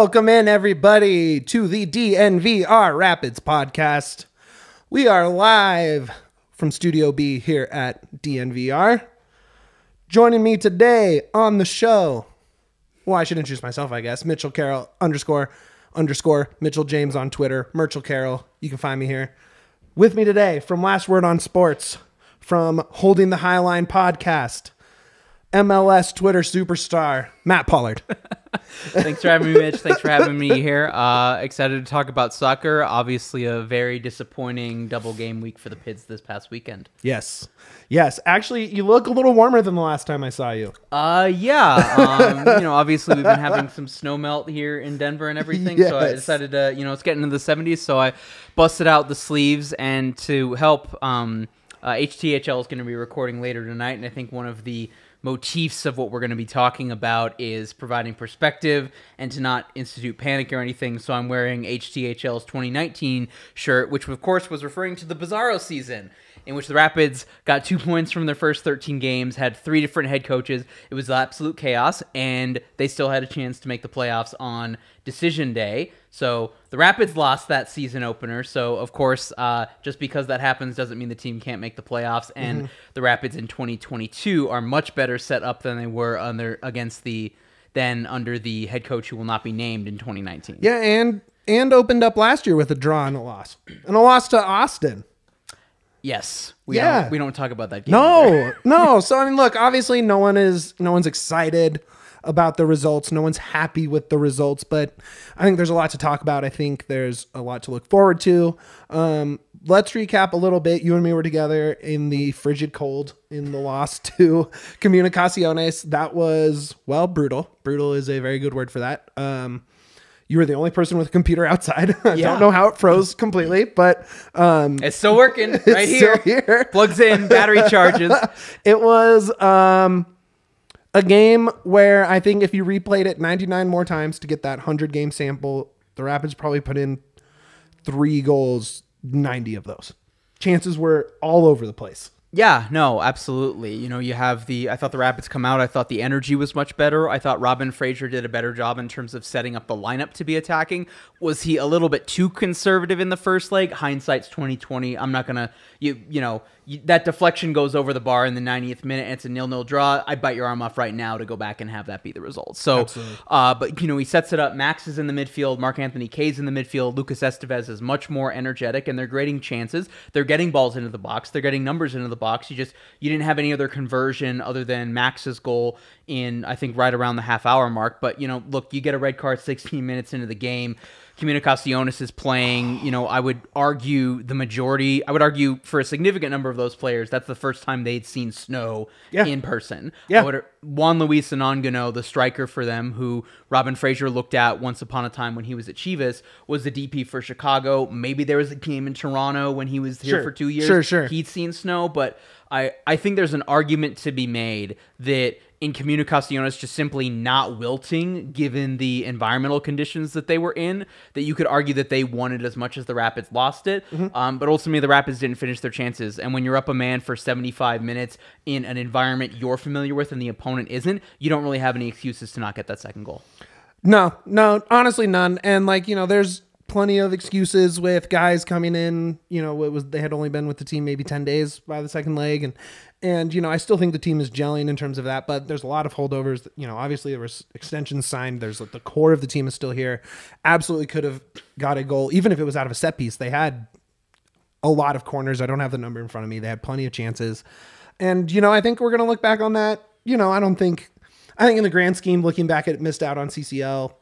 Welcome in, everybody, to the DNVR Rapids podcast. We are live from Studio B here at DNVR. Joining me today on the show, well, I should introduce myself, I guess. Mitchell Carroll underscore underscore Mitchell James on Twitter. Mitchell Carroll, you can find me here. With me today from Last Word on Sports, from Holding the Highline podcast, MLS Twitter superstar, Matt Pollard. Thanks for having me, Mitch. Thanks for having me here. Uh, excited to talk about soccer. Obviously, a very disappointing double game week for the Pids this past weekend. Yes. Yes. Actually, you look a little warmer than the last time I saw you. Uh, yeah. Um, you know, obviously, we've been having some snow melt here in Denver and everything. So I decided to, you know, it's getting into the 70s. So I busted out the sleeves and to help, um, uh, HTHL is going to be recording later tonight. And I think one of the motifs of what we're going to be talking about is providing perspective and to not institute panic or anything. So I'm wearing HTHL's 2019 shirt, which of course was referring to the Bizarro season, in which the Rapids got two points from their first 13 games, had three different head coaches. It was absolute chaos, and they still had a chance to make the playoffs on decision day. So the Rapids lost that season opener. So of course, uh, just because that happens doesn't mean the team can't make the playoffs. And the Rapids in 2022 are much better set up than they were under against the than under the head coach who will not be named in 2019. Yeah, and and opened up last year with a draw and a loss. And a loss to Austin. Yes. We Yeah. Don't, we don't talk about that game. No, no. So I mean, look, obviously no one is no one's excited about the results. No one's happy with the results, but I think there's a lot to talk about. I think there's a lot to look forward to. Um, let's recap a little bit. You and me were together in the frigid cold in the loss to Comunicaciones. That was well brutal. Brutal is a very good word for that. Um, you were the only person with a computer outside. I Yeah. don't know how it froze completely, but um, It's still working right it's here. still here. Plugs in, battery charges. It was um, a game where I think if you replayed it 99 more times to get that 100 game sample, the Rapids probably put in three goals, 90 of those. Chances were all over the place. Yeah, no, absolutely. You know, you have the. I thought the Rapids come out. I thought the energy was much better. I thought Robin Fraser did a better job in terms of setting up the lineup to be attacking. Was he a little bit too conservative in the first leg? Hindsight's twenty twenty. I'm not gonna. You you know that deflection goes over the bar in the 90th minute. And it's a nil nil draw. I bite your arm off right now to go back and have that be the result. So, uh, but you know he sets it up. Max is in the midfield. Mark-Anthony Kaye's in the midfield. Lucas Esteves is much more energetic, and they're creating chances. They're getting balls into the box. They're getting numbers into the box. You just you didn't have any other conversion other than Max's goal in I think right around the half hour mark. But you know, look, you get a red card 16 minutes into the game. Comunicaciones is playing. You know, I would argue the majority. I would argue for a significant number of those players, that's the first time they'd seen snow Yeah. in person. Yeah. Would, Juan Luis Anangonó, the striker for them, who Robin Fraser looked at once upon a time when he was at Chivas, was the DP for Chicago. Maybe there was a game in Toronto when he was here Sure. for two years. Sure, sure. He'd seen snow, but I, I think there's an argument to be made that in Comunicaciones just simply not wilting given the environmental conditions that they were in, that you could argue that they won it as much as the Rapids lost it. Mm-hmm. Um, but ultimately, the Rapids didn't finish their chances. And when you're up a man for 75 minutes in an environment you're familiar with and the opponent isn't, you don't really have any excuses to not get that second goal. No, no, honestly, none. And like you know, there's plenty of excuses with guys coming in. You know, it was they had only been with the team maybe ten days by the second leg, and and you know, I still think the team is gelling in terms of that. But there's a lot of holdovers. You know, obviously there was extensions signed. There's like the core of the team is still here. Absolutely could have got a goal, even if it was out of a set piece. They had a lot of corners. I don't have the number in front of me. They had plenty of chances. And, you know, I think we're to look back on that. You know, I don't think, I think in the grand scheme, looking back at it, missed out on CCL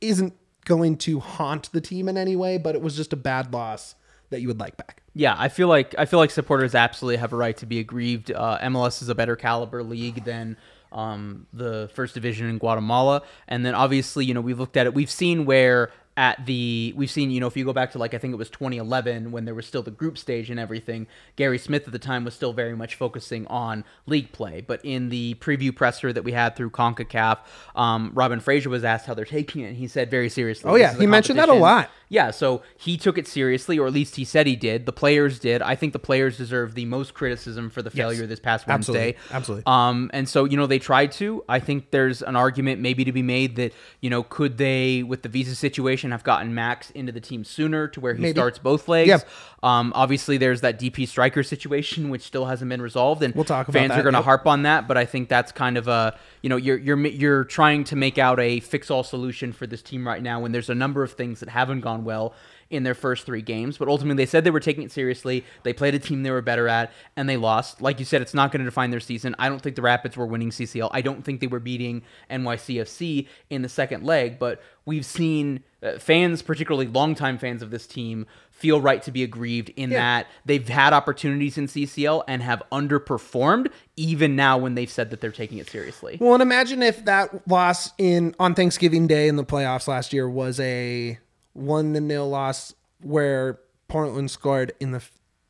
isn't going to haunt the team in any way, but it was just a bad loss that you would like back. Yeah, I feel like I feel like supporters absolutely have a right to be aggrieved. Uh, MLS is a better caliber league than um, the first division in Guatemala, and then obviously, you know, we've looked at it. We've seen where at the we've seen you know if you go back to like I think it was 2011 when there was still the group stage and everything. Gary Smith at the time was still very much focusing on league play, but in the preview presser that we had through Concacaf, um, Robin Fraser was asked how they're taking it, and he said very seriously. Oh, yeah. He mentioned that a lot. Yeah, so he took it seriously, or at least he said he did. The players did. I think the players deserve the most criticism for the failure this past Absolutely. Wednesday. Absolutely. Um, and so you know they tried to. I think there's an argument maybe to be made that you know could they, with the visa situation, have gotten Max into the team sooner to where he Maybe. starts both legs. Yeah. Um, obviously there's that DP striker situation which still hasn't been resolved, and We'll talk about fans that, are going to yep. harp on that. But I think that's kind of a you know you're you're you're trying to make out a fix all solution for this team right now when there's a number of things that haven't gone well in their first three games. But ultimately, they said they were taking it seriously. They played a team they were better at, and they lost. Like you said, it's not going to define their season. I don't think the Rapids were winning CCL. I don't think they were beating NYCFC in the second leg. But we've seen Uh, fans, particularly longtime fans of this team, feel right to be aggrieved in Yeah. that they've had opportunities in CCL and have underperformed, even now when they've said that they're taking it seriously. Well, and imagine if that loss in on Thanksgiving Day in the playoffs last year was a one to nil loss where Portland scored in the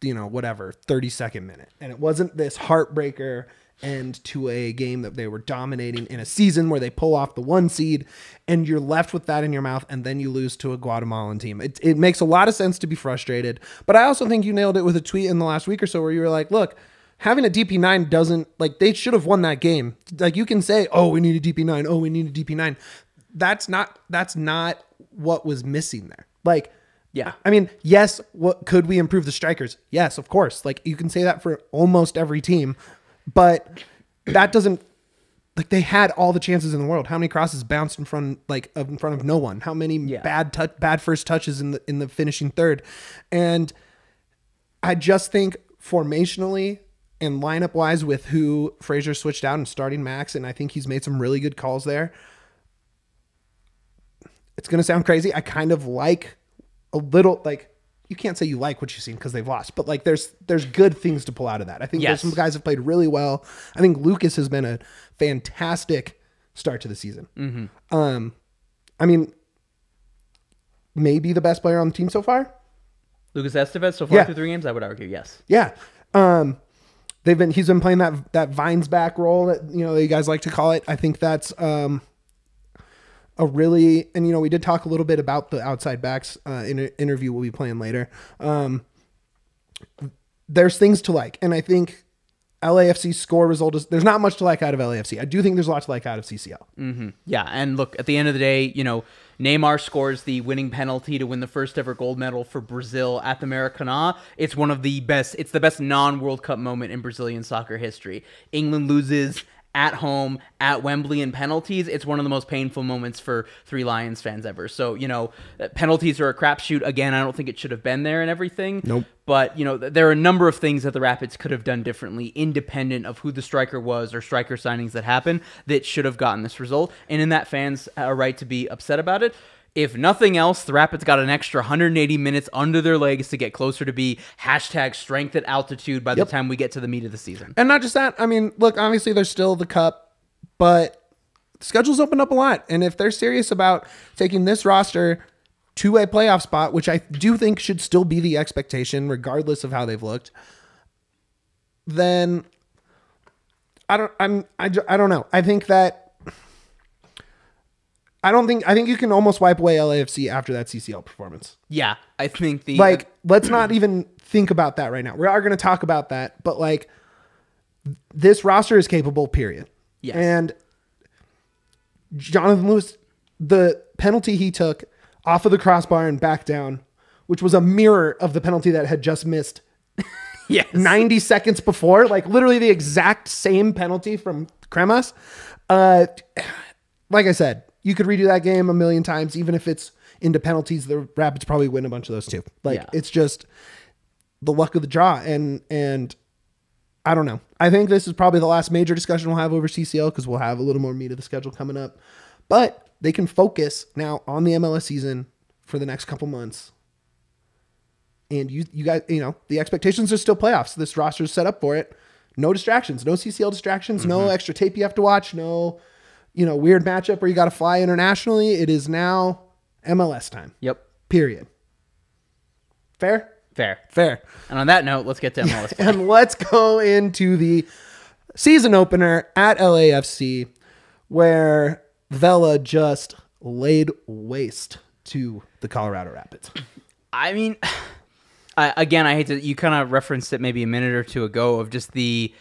you know whatever thirty second minute, and it wasn't this heartbreaker end to a game that they were dominating in a season where they pull off the one seed, and you're left with that in your mouth, and then you lose to a Guatemalan team. It it makes a lot of sense to be frustrated, but I also think you nailed it with a tweet in the last week or so where you were like, look having a DP9 doesn't like they should have won that game. Like you can say, "Oh, we need a DP9. Oh, we need a DP9." That's not that's not what was missing there. Like Yeah. I mean, yes, what could we improve the strikers? Yes, of course. Like you can say that for almost every team, but that doesn't like they had all the chances in the world. How many crosses bounced in front like in front of no one? How many Yeah. bad touch bad first touches in the in the finishing third? And I just think formationally and lineup wise with who Fraser switched out and starting Max, and I think he's made some really good calls there. It's gonna sound crazy. I kind of like a little like you can't say you like what you've seen because they've lost, but like there's there's good things to pull out of that. I think Yes. there's some guys have played really well. I think Lucas has been a fantastic start to the season. Mm-hmm. Um, I mean, maybe the best player on the team so far. Lucas Esteves so far Yeah. through three games, I would argue, yes. Yeah. Um, they've been he's been playing that that vines back role that you know you guys like to call it. I think that's um a really and you know we did talk a little bit about the outside backs uh, in an interview we'll be playing later. Um, there's things to like, and I think LAFC score result is there's not much to like out of LAFC. I do think there's a lot to like out of CCL. Mm-hmm. Yeah, and look, at the end of the day, you know, Neymar scores the winning penalty to win the first ever gold medal for Brazil at the Maracanã. It's one of the best. It's the best non-World Cup moment in Brazilian soccer history. England loses at home at Wembley in penalties. It's one of the most painful moments for three Lions fans ever. So you know, uh, penalties are a crapshoot. Again, I don't think it should have been there and everything. Nope. But you know, th- there are a number of things that the Rapids could have done differently, independent of who the striker was or striker signings that happened, that should have gotten this result. And in that, fans are right to be upset about it. If nothing else, the Rapids got an extra 180 minutes under their legs to get closer to be hashtag strength at altitude by Yep. the time we get to the meat of the season. And not just that. I mean, look, obviously there's still the cup, but the schedule's opened up a lot. And if they're serious about taking this roster to a playoff spot, which I do think should still be the expectation, regardless of how they've looked, then I don't. I'm. I, I don't know. I think that. I don't think. I think you can almost wipe away LAFC after that CCL performance Yeah, I think the like let's not even think about that right now we are going to talk about that but like this roster is capable period Yes. and jonathan lewis the penalty he took off of the crossbar and back down which was a mirror of the penalty that had just missed yes, 90 seconds before, like literally the exact same penalty from Cremas. Uh, like I said, you could redo that game a million times, even if it's into penalties. The Rapids probably win a bunch of those too. Like Yeah. it's just the luck of the draw, and and I don't know. I think this is probably the last major discussion we'll have over CCL because we'll have a little more meat of the schedule coming up. But they can focus now on the MLS season for the next couple months and you you guys you know the expectations are still playoffs. This roster is set up for it. No distractions, no CCL distractions, no mm-hmm. extra tape you have to watch, no you know weird matchup where you got to fly internationally. It is now MLS time. Yep. Period. Fair? Fair. Fair. And on that note, let's get to MLS. And let's go into the season opener at LAFC where Vela just laid waste to the Colorado Rapids. I mean, I, again, I hate to. You kind of referenced it maybe a minute or two ago of just the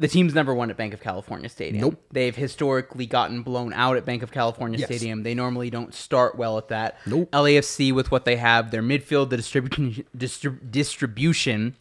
the team's never won at Bank of California Stadium. Nope. They've historically gotten blown out at Bank of California Yes. Stadium. They normally don't start well at that. Nope. LAFC with what they have, their midfield, the distribution, distrib- distribution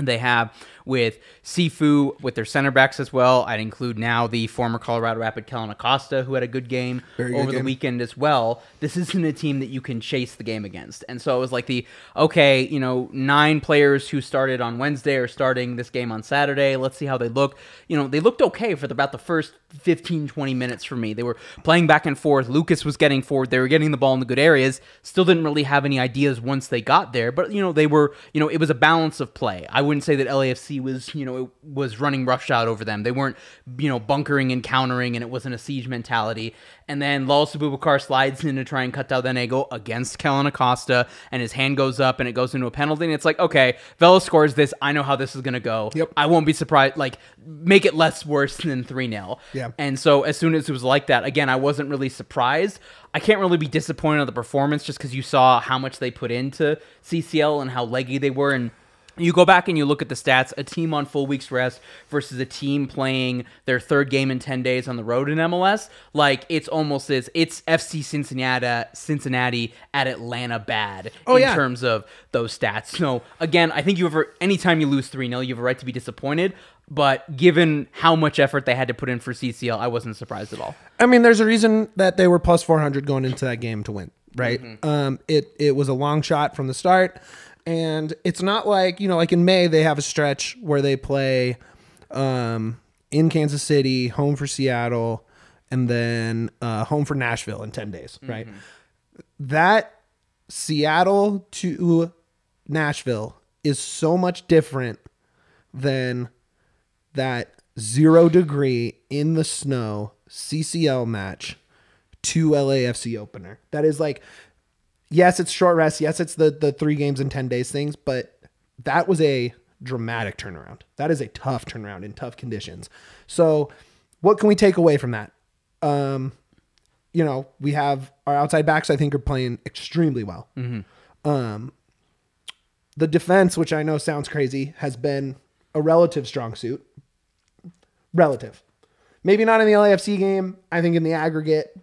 they have with Sifu, with their center backs as well. I'd include now the former Colorado Rapid Kellyn Acosta, who had a good game Very good over the weekend as well. This isn't a team that you can chase the game against. And so it was like the okay, you know, nine players who started on Wednesday are starting this game on Saturday. Let's see how they look. You know, they looked okay for the, about the first 15 20 minutes for me. They were playing back and forth. Lucas was getting forward. They were getting the ball in the good areas. Still didn't really have any ideas once they got there, but you know, they were, you know, it was a balance of play. I wouldn't say that LAFC was, you know, it was running roughshod over them. They weren't, you know, bunkering and countering and it wasn't a siege mentality. And then Lalas Abubakar slides in to try and cut down the ego against Kellyn Acosta, and his hand goes up and it goes into a penalty. And it's like, okay, Vela scores this. I know how this is going to go. Yep. I won't be surprised. Like, make it less worse than 3 0. Yeah. And so as soon as it was like that, again, I wasn't really surprised. I can't really be disappointed on the performance just because you saw how much they put into CCL and how leggy they were. And you go back and you look at the stats a team on full week's rest versus a team playing their third game in 10 days on the road in MLS. Like, it's almost as it's FC Cincinnati, Cincinnati at Atlanta bad Oh, in yeah. terms of those stats. So, again, I think you ever anytime you lose 3 0, you have a right to be disappointed. But given how much effort they had to put in for CCL, I wasn't surprised at all. I mean, there's a reason that they were plus 400 going into that game to win, right? Um, it it was a long shot from the start, and it's not like you know, like in May they have a stretch where they play um, in Kansas City, home for Seattle, and then uh, home for Nashville in 10 days, right? That Seattle to Nashville is so much different than that zero degree in the snow CCL match to LAFC opener. That is like, yes, it's short rest. Yes, it's the the three games in ten days things, but that was a dramatic turnaround. That is a tough turnaround in tough conditions. So, what can we take away from that? Um, you know, we have our outside backs. I think are playing extremely well. Um, the defense, which I know sounds crazy, has been a relative strong suit. Relative. Maybe not in the LAFC game. I think in the aggregate,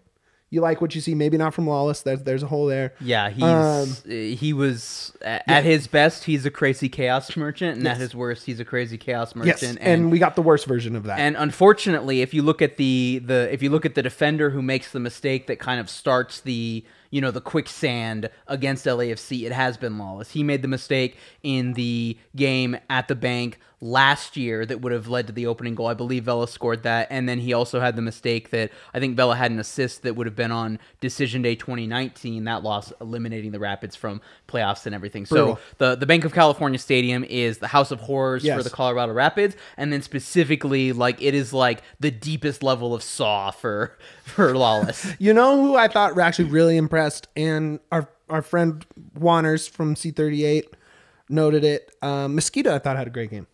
you like what you see. Maybe not from Lalas. There's there's a hole there. Yeah, he's Um, he was at, at his best, he's a crazy chaos merchant, and at his worst, he's a crazy chaos merchant. Yes, merchant. and, we got the worst version of that. And unfortunately, if you look at the the if you look at the defender who makes the mistake that kind of starts the you know the quicksand against LAFC, it has been Lalas. He made the mistake in the game at the bank last year that would have led to the opening goal. I believe Vela scored that, and then he also had the mistake that I think Vela had an assist that would have been on Decision Day 2019. That loss eliminating the Rapids from playoffs and everything. Brutal. So the the Bank of California Stadium is the house of horrors Yes. for the Colorado Rapids, and then specifically like it is like the deepest level of saw for for Lalas. you know who I thought were actually really impressed, and our our friend Wanners from C38 noted it. Um, Mosquito, I thought had a great game.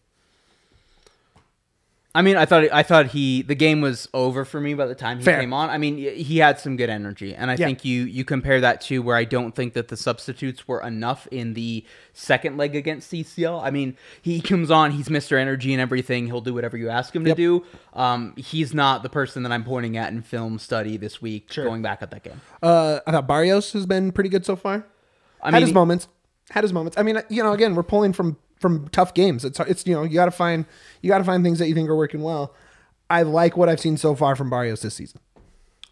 I mean, I thought I thought he the game was over for me by the time he Fair. came on. I mean, he had some good energy, and I Yeah. think you you compare that to where I don't think that the substitutes were enough in the second leg against CCL. I mean, he comes on, he's Mr. Energy and everything. He'll do whatever you ask him Yep. to do. Um, he's not the person that I'm pointing at in film study this week. Sure. Going back at that game. Uh, I thought Barrios has been pretty good so far. I had mean, his moments. Had his moments. I mean, you know, again, we're pulling from from tough games. It's it's you know you got to find you got to find things that you think are working well. I like what I've seen so far from Barrios this season.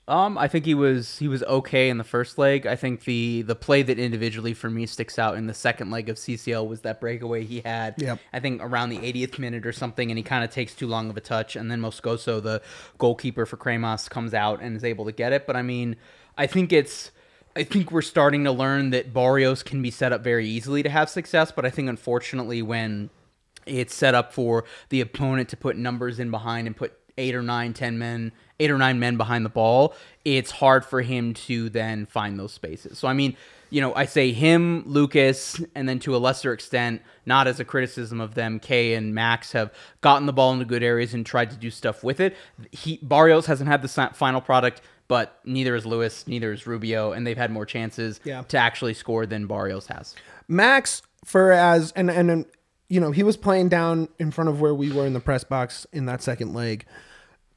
Um, I think he was he was okay in the first leg. I think the the play that individually for me sticks out in the second leg of CCL was that breakaway he had. Yep. I think around the 80th minute or something, and he kind of takes too long of a touch, and then Moscoso, the goalkeeper for Cremas, comes out and is able to get it. But I mean, I think it's. I think we're starting to learn that Barrios can be set up very easily to have success, but I think unfortunately when it's set up for the opponent to put numbers in behind and put eight or nine, ten men, eight or nine men behind the ball, it's hard for him to then find those spaces. So I mean, you know, I say him, Lucas, and then to a lesser extent, not as a criticism of them, Kaye and Max have gotten the ball into good areas and tried to do stuff with it. He Barrios hasn't had the final product, but neither is Lewis, neither is Rubio, and they've had more chances Yeah. to actually score than Barrios has. Max for as and and and, you know he was playing down in front of where we were in the press box in that second leg.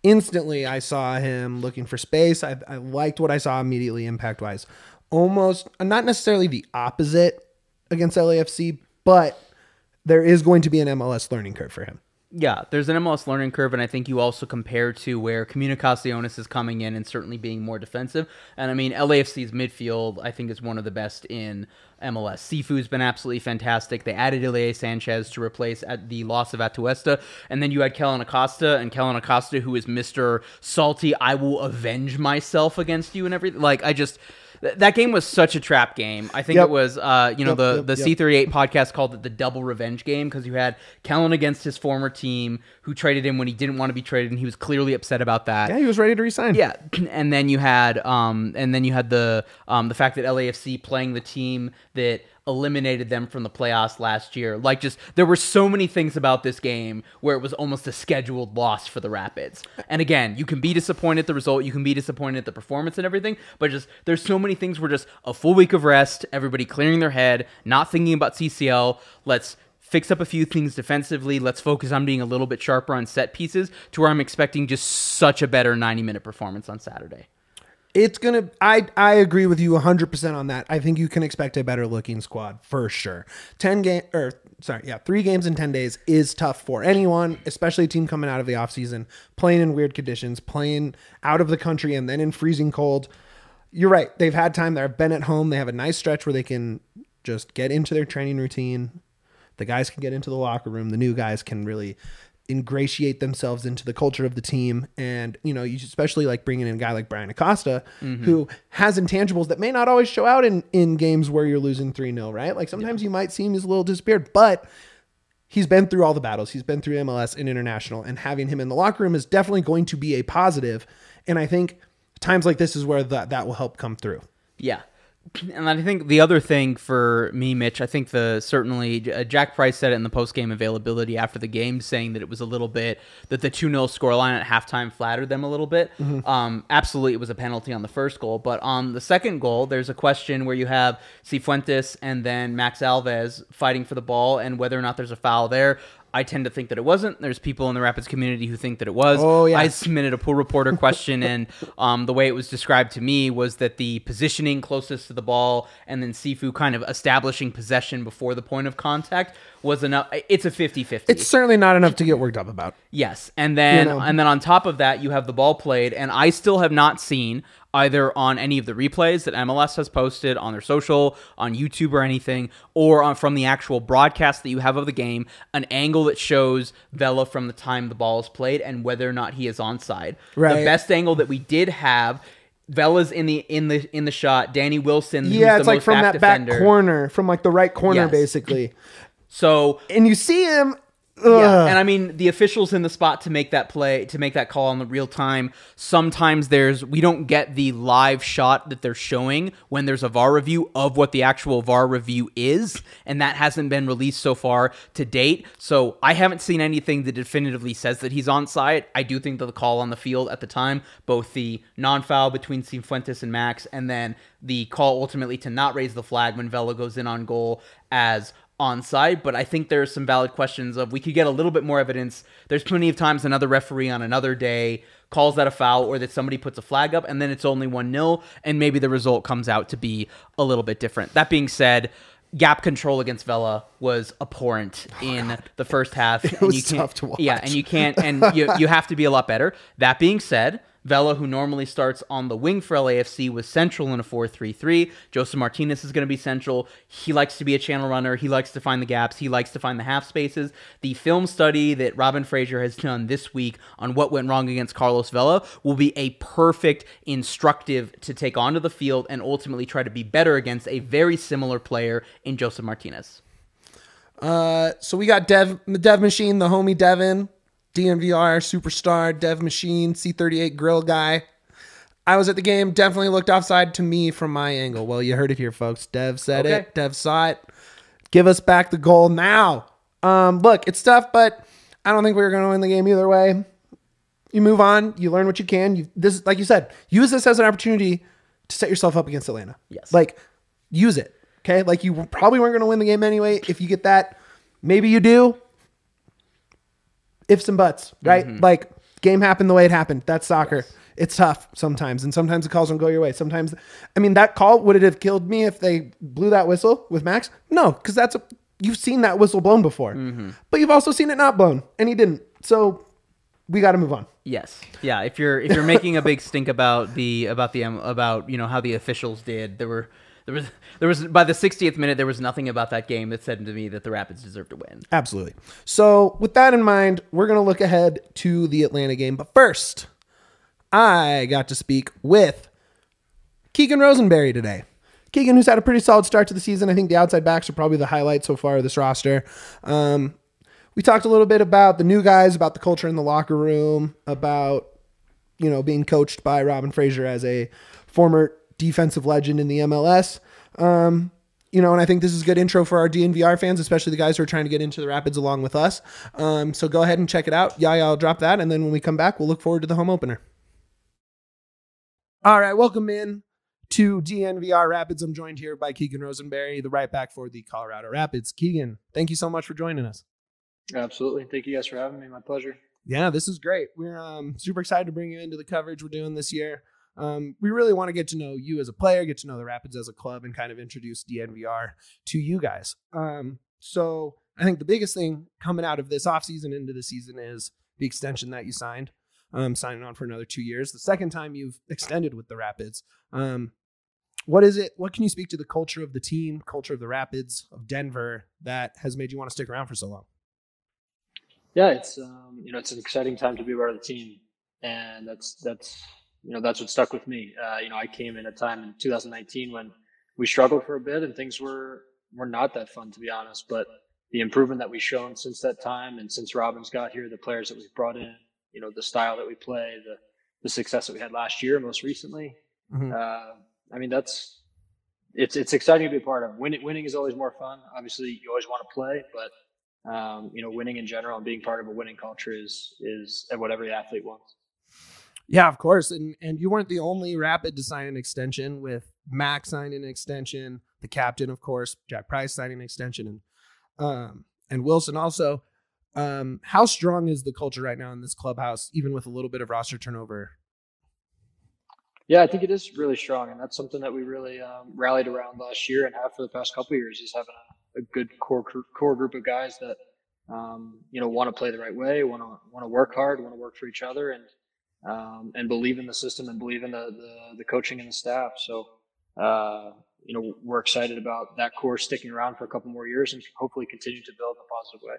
Instantly, I saw him looking for space. I, I liked what I saw immediately, impact wise. Almost not necessarily the opposite against LAFC, but there is going to be an MLS learning curve for him. Yeah, there's an MLS learning curve, and I think you also compare to where Comunicaciones is coming in and certainly being more defensive. And I mean, LAFC's midfield, I think, is one of the best in MLS. Sifu's been absolutely fantastic. They added Ilie Sanchez to replace at the loss of Atuesta, and then you had Kellyn Acosta, and Kellyn Acosta, who is Mister Salty. I will avenge myself against you and everything. Like I just. Th- That game was such a trap game. I think Yep. it was, uh, you know, Yep, the yep, the yep. C38 podcast called it the double revenge game because you had Kellyn against his former team who traded him when he didn't want to be traded, and he was clearly upset about that. Yeah, he was ready to resign. Yeah, and then you had um, and then you had the um, the fact that LAFC playing the team that eliminated them from the playoffs last year. Like, just there were so many things about this game where it was almost a scheduled loss for the Rapids. And again, you can be disappointed at the result, you can be disappointed at the performance and everything, but just there's so many things where just a full week of rest, everybody clearing their head, not thinking about CCL. Let's fix up a few things defensively. Let's focus on being a little bit sharper on set pieces to where I'm expecting just such a better 90 minute performance on Saturday. It's gonna. I I agree with you 100 percent on that. I think you can expect a better looking squad for sure. Ten game or sorry, yeah, three games in 10 days is tough for anyone, especially a team coming out of the offseason, playing in weird conditions, playing out of the country, and then in freezing cold. You're right. They've had time. They've been at home. They have a nice stretch where they can just get into their training routine. The guys can get into the locker room. The new guys can really ingratiate themselves into the culture of the team. And, you know, you especially like bringing in a guy like Bryan Acosta, mm-hmm. who has intangibles that may not always show out in, in games where you're losing 3 0, right? Like sometimes you might seem he's a little disappeared, but he's been through all the battles. He's been through MLS and international, and having him in the locker room is definitely going to be a positive. And I think times like this is where that, that will help come through. Yeah. And I think the other thing for me, Mitch, I think the certainly uh, Jack Price said it in the post game availability after the game, saying that it was a little bit that the 2 0 scoreline at halftime flattered them a little bit. Um, absolutely, it was a penalty on the first goal. But on the second goal, there's a question where you have Cifuentes and then Max Alves fighting for the ball and whether or not there's a foul there. I tend to think that it wasn't. There's people in the Rapids community who think that it was. Oh, yeah. I submitted a pool reporter question, and um, the way it was described to me was that the positioning closest to the ball and then Sifu kind of establishing possession before the point of contact was enough. It's a 50 50. It's certainly not enough to get worked up about. Yes, and then You know. and then on top of that, you have the ball played, and I still have not seen either on any of the replays that MLS has posted on their social, on YouTube or anything, or on, from the actual broadcast that you have of the game, an angle that shows Vela from the time the ball is played and whether or not he is onside. Right. The best angle that we did have. Vela's in the in the in the shot. Danny Wilson, who's Yeah, the it's like most from that back corner, from like the right corner, Yes. basically. So And you see him. Yeah, and I mean the officials in the spot to make that play, to make that call on the real time. Sometimes there's we don't get the live shot that they're showing when there's a VAR review of what the actual VAR review is, and that hasn't been released so far to date. So I haven't seen anything that definitively says that he's on site. I do think that the call on the field at the time, both the non-foul between Cifuentes and Max, and then the call ultimately to not raise the flag when Vela goes in on goal as onside, but I think there's some valid questions of we could get a little bit more evidence. There's plenty of times another referee on another day calls that a foul or that somebody puts a flag up and then it's only 1-0 and maybe the result comes out to be a little bit different. That being said, gap control against Vela was abhorrent oh, in the first half. It was you can't, tough to watch. Yeah, and you can't and you you have to be a lot better. That being said, Vela, who normally starts on the wing for LAFC, was central in a 4 3 3. Josef Martinez is going to be central. He likes to be a channel runner. He likes to find the gaps. He likes to find the half spaces. The film study that Robin Fraser has done this week on what went wrong against Carlos Vela will be a perfect instructive to take onto the field and ultimately try to be better against a very similar player in Josef Martinez. Uh, so we got Dev, Dev Machine, the homie Devin. DNVR superstar, Dev Machine, C38 grill guy. I was at the game, definitely looked offside to me from my angle. Well, you heard it here, folks. Dev said Okay. it. Dev saw it. Give us back the goal now. Um, look, it's tough, but I don't think we were going to win the game either way. You move on. You learn what you can. You this, like you said, use this as an opportunity to set yourself up against Atlanta. Yes. Like, use it. Okay. Like you probably weren't going to win the game anyway. If you get that, maybe you do. Ifs and buts, right? Mm-hmm. Like game happened the way it happened. That's soccer. It's tough sometimes, and sometimes the calls don't go your way. Sometimes, I mean, that call would it have killed me if they blew that whistle with Max? No, because that's a you've seen that whistle blown before, mm-hmm. but you've also seen it not blown, and he didn't. So we got to move on. Yes. Yeah. If you're if you're making a big stink about the about the about you know how the officials did, there were there was there was by the 60th minute there was nothing about that game that said to me that the Rapids deserved to win. Absolutely. So, with that in mind, we're to look ahead to the Atlanta game. But first, I got to speak with Keegan Rosenberry today. Keegan, who's had a pretty solid start to the season. I think the outside backs are probably the highlight so far of this roster. Um, we talked a little bit about the new guys, about the culture in the locker room, about you know being coached by Robin Fraser as a former defensive legend in the MLS. Um, you know, and I think this is a good intro for our DNVR fans, especially the guys who are trying to get into the Rapids along with us. Um, so go ahead and check it out. Yeah, yeah, I'll drop that, and then when we come back, we'll look forward to the home opener. All right, welcome in to DNVR Rapids. I'm joined here by Keegan Rosenberry, the right back for the Colorado Rapids. Keegan, thank you so much for joining us. Absolutely. Thank you guys for having me. My pleasure. Yeah, this is great. We're um, super excited to bring you into the coverage we're doing this year. Um, we really want to get to know you as a player, get to know the Rapids as a club, and kind of introduce DNVR to you guys. Um, so I think the biggest thing coming out of this offseason into the season is the extension that you signed, um, signing on for another two years. The second time you've extended with the Rapids. Um, what is it? What can you speak to the culture of the team, culture of the Rapids, of Denver that has made you want to stick around for so long? Yeah, it's um, you know it's an exciting time to be part of the team, and that's that's you know that's what stuck with me. Uh, you know, I came in a time in 2019 when we struggled for a bit and things were were not that fun to be honest. But the improvement that we've shown since that time, and since Robin's got here, the players that we've brought in, you know, the style that we play, the the success that we had last year, most recently. Mhm. Uh, I mean, that's it's it's exciting to be a part of. Winning winning is always more fun. Obviously, you always want to play, but um, you know, winning in general and being part of a winning culture is is what every athlete wants. Yeah, of course. And and you weren't the only rapid to sign an extension with Max signing an extension, the captain, of course, Jack Price signing an extension, and um and Wilson also. Um, how strong is the culture right now in this clubhouse, even with a little bit of roster turnover? Yeah, I think it is really strong, and that's something that we really um, rallied around last year and have for the past couple years is having a, a good core core group of guys that um, you know want to play the right way, want to want to work hard, want to work for each other, and um, and believe in the system and believe in the the, the coaching and the staff. So uh, you know we're excited about that core sticking around for a couple more years and hopefully continue to build in a positive way.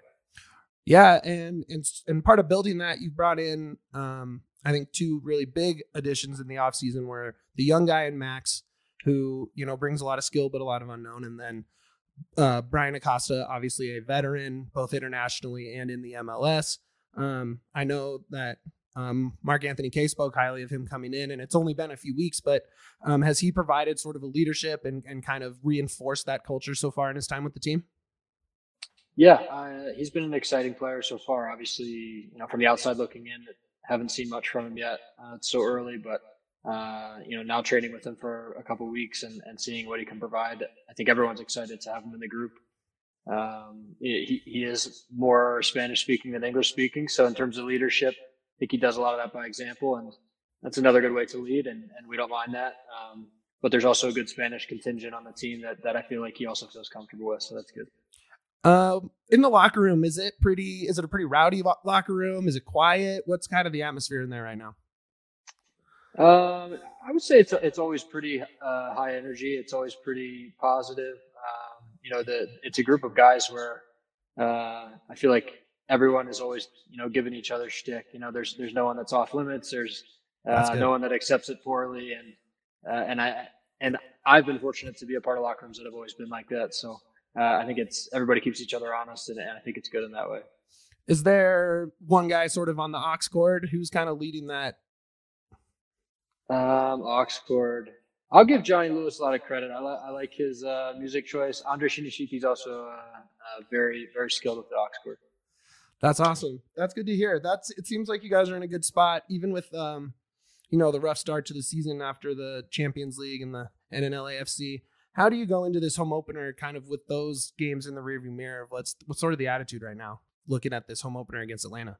Yeah, and and and part of building that, you brought in, um, I think, two really big additions in the offseason were the young guy and Max, who you know brings a lot of skill but a lot of unknown, and then uh, Bryan Acosta, obviously a veteran both internationally and in the MLS. Um, I know that um, Mark-Anthony Kaye spoke highly of him coming in, and it's only been a few weeks, but um, has he provided sort of a leadership and, and kind of reinforced that culture so far in his time with the team? Yeah, uh, he's been an exciting player so far. Obviously, you know, from the outside looking in, haven't seen much from him yet. Uh, it's so early, but uh, you know, now training with him for a couple weeks and, and seeing what he can provide, I think everyone's excited to have him in the group. Um, he, he is more Spanish speaking than English speaking, so in terms of leadership, think he does a lot of that by example, and that's another good way to lead, and, and we don't mind that. Um, but there's also a good Spanish contingent on the team that, that I feel like he also feels comfortable with, so that's good. Um, in the locker room, is it pretty? Is it a pretty rowdy lo- locker room? Is it quiet? What's kind of the atmosphere in there right now? Um, I would say it's it's always pretty uh, high energy. It's always pretty positive. Um, you know, the it's a group of guys where uh, I feel like everyone is always you know giving each other shtick. You know, there's there's no one that's off limits. There's uh, no one that accepts it poorly, and uh, and I and I've been fortunate to be a part of locker rooms that have always been like that. So uh, I think it's everybody keeps each other honest, and, and I think it's good in that way. Is there one guy sort of on the aux cord who's kind of leading that? Um, cord. I'll give Johnny Lewis a lot of credit. I, li- I like his uh, music choice. Andre Shinyashiki is also uh, uh, very, very skilled with the aux cord. That's awesome. That's good to hear. That's it seems like you guys are in a good spot, even with um, you know, the rough start to the season after the Champions League and the and an LAFC. How do you go into this home opener kind of with those games in the rearview mirror of what's what's sort of the attitude right now, looking at this home opener against Atlanta?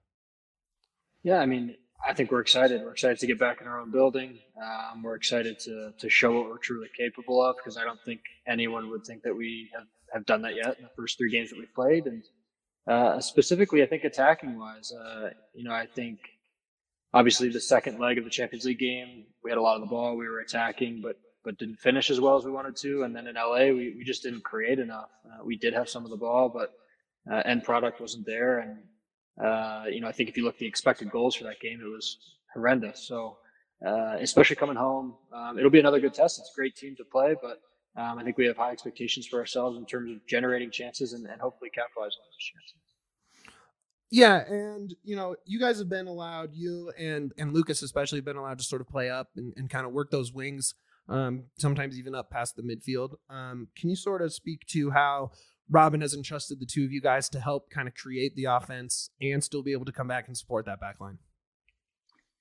Yeah, I mean, I think we're excited. We're excited to get back in our own building. Um, we're excited to to show what we're truly capable of because I don't think anyone would think that we have, have done that yet in the first three games that we've played. And uh, specifically, I think attacking wise, uh, you know, I think obviously the second leg of the Champions League game, we had a lot of the ball, we were attacking, but but didn't finish as well as we wanted to. And then in LA, we, we just didn't create enough. Uh, we did have some of the ball, but uh, end product wasn't there. And uh, you know, I think if you look at the expected goals for that game, it was horrendous. So especially coming home, um, it'll be another good test. It's a great team to play, but um, I think we have high expectations for ourselves in terms of generating chances and, and hopefully capitalizing on those chances. Yeah, and you know, you guys have been allowed, you and and Lucas especially, have been allowed to sort of play up and, and kind of work those wings, um, sometimes even up past the midfield. Um, can you sort of speak to how Robin has entrusted the two of you guys to help kind of create the offense and still be able to come back and support that back line?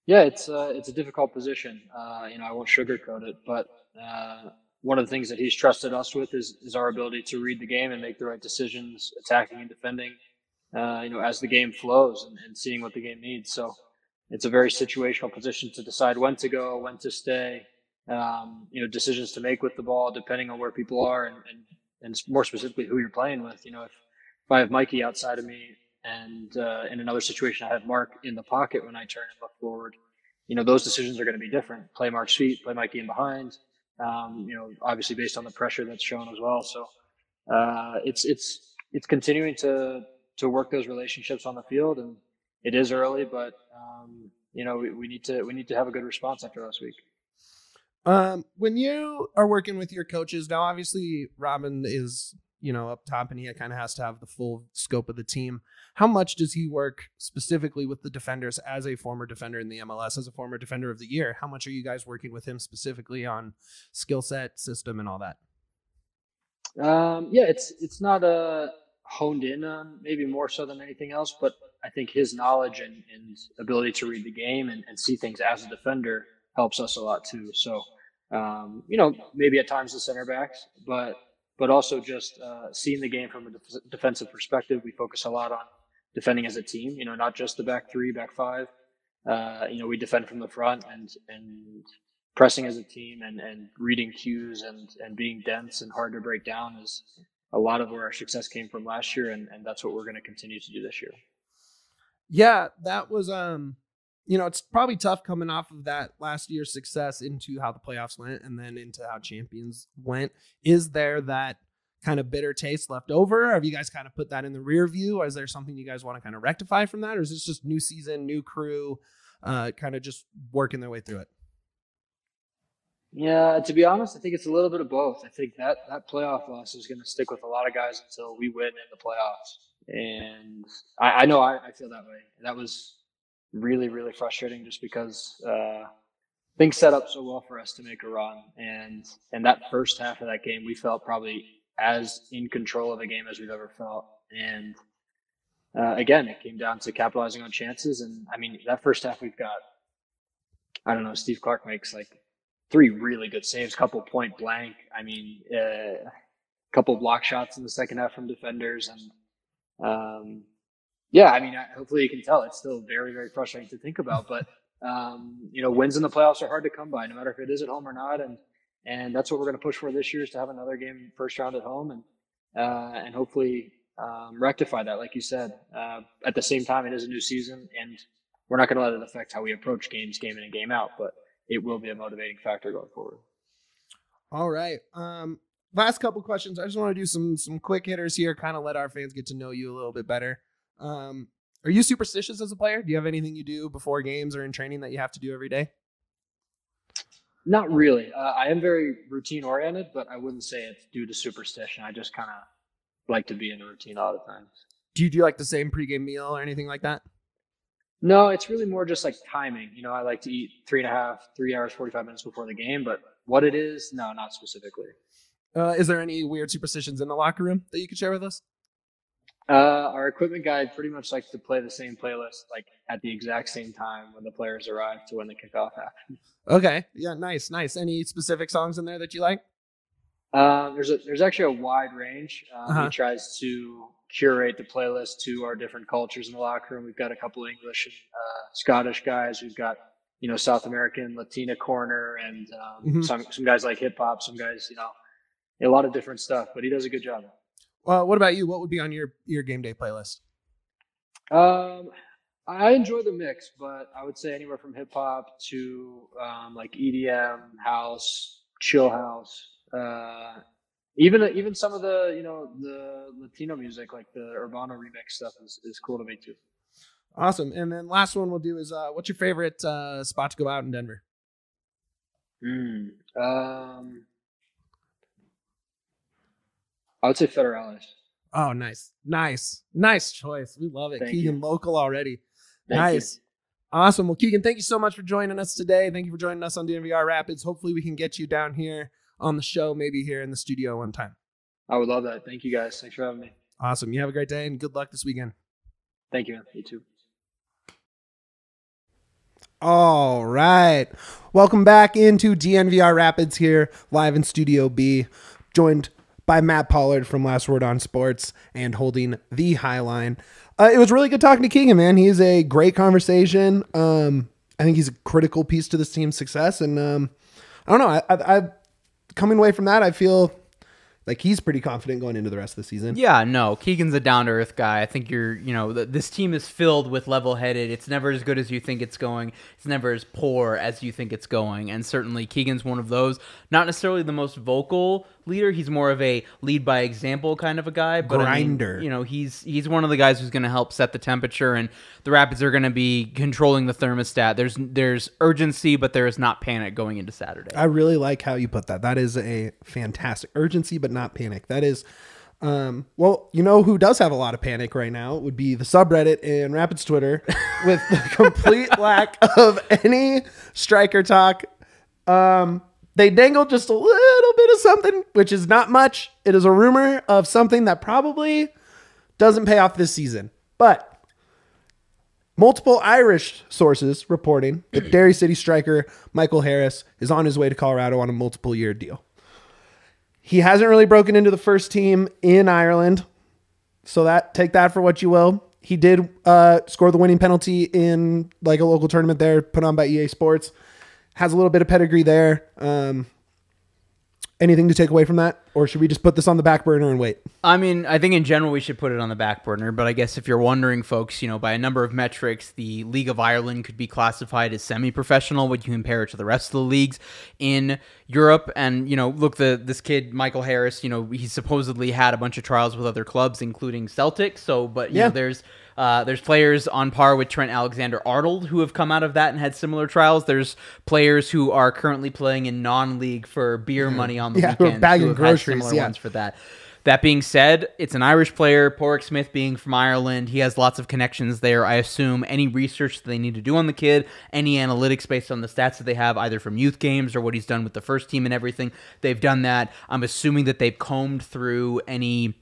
Yeah, it's uh, it's a difficult position. Uh, you know, I won't sugarcoat it, but uh, one of the things that he's trusted us with is is our ability to read the game and make the right decisions, attacking and defending uh, you know, as the game flows and, and, seeing what the game needs. So it's a very situational position to decide when to go, when to stay, um, you know, decisions to make with the ball, depending on where people are and, and, and more specifically who you're playing with. You know, if, if I have Mikey outside of me and uh, in another situation I have Mark in the pocket when I turn and look forward, you know, those decisions are going to be different. Play Mark's feet, play Mikey in behind, um, you know, obviously based on the pressure that's shown as well. So uh, it's, it's, it's continuing to, to work those relationships on the field. And it is early, but um, you know we, we need to we need to have a good response after last week. Um, when you are working with your coaches now, obviously Robin is you know up top, and he kind of has to have the full scope of the team. How much does he work specifically with the defenders as a former defender in the MLS, as a former defender of the year? How much are you guys working with him specifically on skill set, system, and all that? Um, yeah, it's it's not a honed in on, maybe more so than anything else. But I think his knowledge and, and ability to read the game and, and, see things as a defender helps us a lot too. So, um, you know, maybe at times the center backs, but but also just uh, seeing the game from a def- defensive perspective. We focus a lot on defending as a team. You know, not just the back three, back five. Uh, you know, we defend from the front and and pressing as a team and, and reading cues and, and being dense and hard to break down is a lot of where our success came from last year, and, and that's what we're going to continue to do this year. Yeah, that was um, you know, it's probably tough coming off of that last year's success into how the playoffs went, and then into how champions went. Is there that kind of bitter taste left over? Have you guys kind of put that in the rear view? Or is there something you guys want to kind of rectify from that, or is this just new season, new crew, uh, kind of just working their way through it? Yeah, to be honest, I think it's a little bit of both. I think that that playoff loss is going to stick with a lot of guys until we win in the playoffs, and I, I know I, I, feel that way. That was really, really frustrating, just because uh, things set up so well for us to make a run, and and that first half of that game, we felt probably as in control of the game as we've ever felt, and uh, again, it came down to capitalizing on chances, and I mean that first half we've got. I don't know. Steve Clark makes like three really good saves, couple point blank. I mean, a uh, couple block shots in the second half from defenders, and um, yeah, I mean, hopefully you can tell it's still very, very frustrating to think about. But um, you know, wins in the playoffs are hard to come by, no matter if it is at home or not, and and that's what we're going to push for this year is to have another game first round at home, and uh, and hopefully um, rectify that, like you said. Uh, at the same time, it is a new season, and we're not going to let it affect how we approach games, game in and game out, but it will be a motivating factor going forward. All right. Um, last couple questions. I just want to do some some quick hitters here, kind of let our fans get to know you a little bit better. Um, are you superstitious as a player? Do you have anything you do before games or in training that you have to do every day? Not really. Uh, I am very routine oriented, but I wouldn't say it's due to superstition. I just kind of like to be in a routine all the time. do you do like the same pregame meal or anything like that? No, it's really more just like timing. You know, I like to eat three and a half, three hours, 45 minutes before the game, but what it is, no, not specifically. Uh, is there any weird superstitions in the locker room that you could share with us? Uh, our equipment guy pretty much likes to play the same playlist, like at the exact same time when the players arrive to when the kickoff happens. Okay. Yeah. Nice. Nice. Any specific songs in there that you like? Uh, there's a there's actually a wide range. Um, Uh-huh. He tries to curate the playlist to our different cultures in the locker room. We've got a couple English and uh, Scottish guys. We've got you know South American, Latina corner, and um, Mhm. some some guys like hip hop. Some guys, you know, a lot of different stuff. But he does a good job. Well, what about you? What would be on your your game day playlist? Um, I enjoy the mix, but I would say anywhere from hip hop to um, like EDM, house, chill house, uh, even even some of the you know the Latino music, like the Urbano remix stuff, is, is cool to me too. Awesome. And then last one we'll do is uh, what's your favorite uh, spot to go out in Denver? Mm. Um, I would say Federales. Oh, nice, nice, nice choice. We love it. Thank Keegan you. local already. Thank nice. Awesome. Well, Keegan, thank you so much for joining us today. Thank you for joining us on DNVR Rapids. Hopefully, we can get you down here on the show, maybe here in the studio one time. I would love that. Thank you guys. Thanks for having me. Awesome. You have a great day and good luck this weekend. Thank you. man. You too. All right. Welcome back into DNVR Rapids here, live in Studio B, joined by Matt Pollard from Last Word on Sports and holding the High Line. Uh, it was really good talking to Keegan, man. He's a great conversation. Um, I think he's a critical piece to this team's success. And um, I don't know. I, I, I coming away from that, I feel like he's pretty confident going into the rest of the season. Yeah, no, Keegan's a down to earth guy. I think you're, you know, th- this team is filled with level headed. It's never as good as you think it's going. It's never as poor as you think it's going. And certainly Keegan's one of those. Not necessarily the most vocal leader. He's more of a lead by example kind of a guy. But I mean, Grinder. you know, he's he's one of the guys who's going to help set the temperature. And the Rapids are going to be controlling the thermostat. There's there's urgency, but there is not panic going into Saturday. I really like how you put that. That is a fantastic urgency, but not panic. That is, um, well, you know who does have a lot of panic right now would be the subreddit and Rapids Twitter with the complete lack of any striker talk. Um, they dangled just a little bit of something, which is not much. It is a rumor of something that probably doesn't pay off this season, but Multiple Irish sources reporting that Derry City striker Michael Harris is on his way to Colorado on a multiple year deal. He hasn't really broken into the first team in Ireland, so that take that for what you will. He did uh, score the winning penalty in like a local tournament there, put on by EA Sports. Has a little bit of pedigree there. Um, anything to take away from that, or should we just put this on the back burner and wait? I mean, I think in general we should put it on the back burner, but I guess if you're wondering, folks, you know, by a number of metrics, the League of Ireland could be classified as semi-professional when you compare it to the rest of the leagues in Europe. And you know, look, the this kid Michael Harris, you know, he supposedly had a bunch of trials with other clubs, including Celtic. So, but you Yeah. know, there's uh, there's players on par with Trent Alexander Arnold who have come out of that and had similar trials. There's players who are currently playing in non-league for beer money on the Yeah, weekends bagging who have had groceries, similar yeah. ones for that. That being said, it's an Irish player. Pádraig Smith being from Ireland, he has lots of connections there. I assume any research that they need to do on the kid, any analytics based on the stats that they have, either from youth games or what he's done with the first team and everything, they've done that. I'm assuming that they've combed through any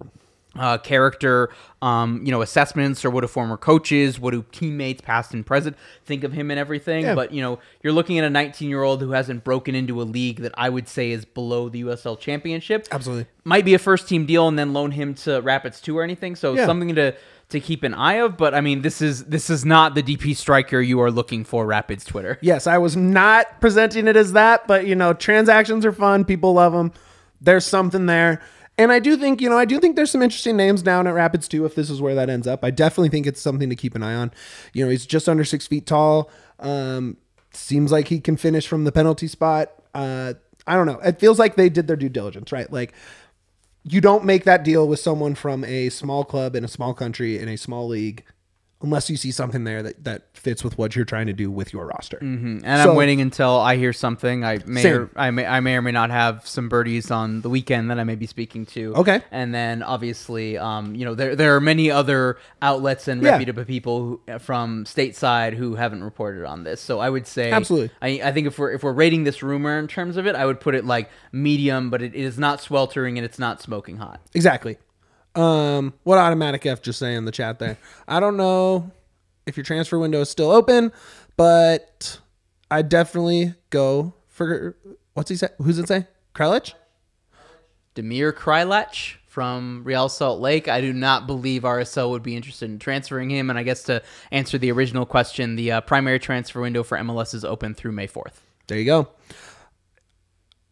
uh, character, um, you know, assessments or what do former coaches, what do teammates, past and present, think of him and everything. Yeah. But you know, you're looking at a 19 year old who hasn't broken into a league that I would say is below the USL Championship. Absolutely. Might be a first team deal and then loan him to Rapids two or anything. So Yeah. something to to keep an eye of. But I mean, this is this is not the DP striker you are looking for. Rapids Twitter. Yes, I was not presenting it as that, but you know, transactions are fun. People love them. There's something there. And I do think, you know, I do think there's some interesting names down at Rapids too, if this is where that ends up. I definitely think it's something to keep an eye on. You know, he's just under six feet tall. Um, seems like he can finish from the penalty spot. Uh, I don't know. It feels like they did their due diligence, right? Like, you don't make that deal with someone from a small club in a small country in a small league unless you see something there that, that fits with what you're trying to do with your roster. Mhm. And So- I'm waiting until I hear something. I may Same. or, I may I may or may not have some birdies on the weekend that I may be speaking to. Okay. And then obviously, um, you know, there there are many other outlets and Yeah. reputable people who, from stateside who haven't reported on this. So I would say Absolutely. I, I think if we're if we're rating this rumor in terms of it, I would put it like medium, but it is not sweltering and it's not smoking hot. Exactly. Um, what automatic F just say in the chat there? I don't know if your transfer window is still open, but I definitely go for what's he say? Who's it say? Kreilach? Damir Kreilach from Real Salt Lake. I do not believe RSL would be interested in transferring him. And I guess to answer the original question, the uh, primary transfer window for MLS is open through May 4th. There you go.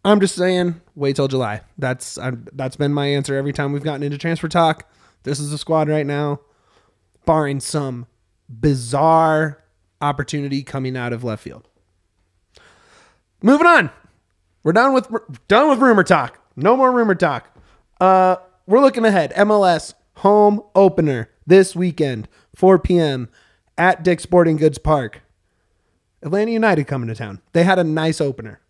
I'm just saying, wait till July. That's I'm, that's been my answer every time we've gotten into transfer talk. This is the squad right now, barring some bizarre opportunity coming out of left field. Moving on, we're done with done with rumor talk. No more rumor talk. Uh, we're looking ahead. MLS home opener this weekend, 4 p.m. at Dick's Sporting Goods Park. Atlanta United coming to town. They had a nice opener.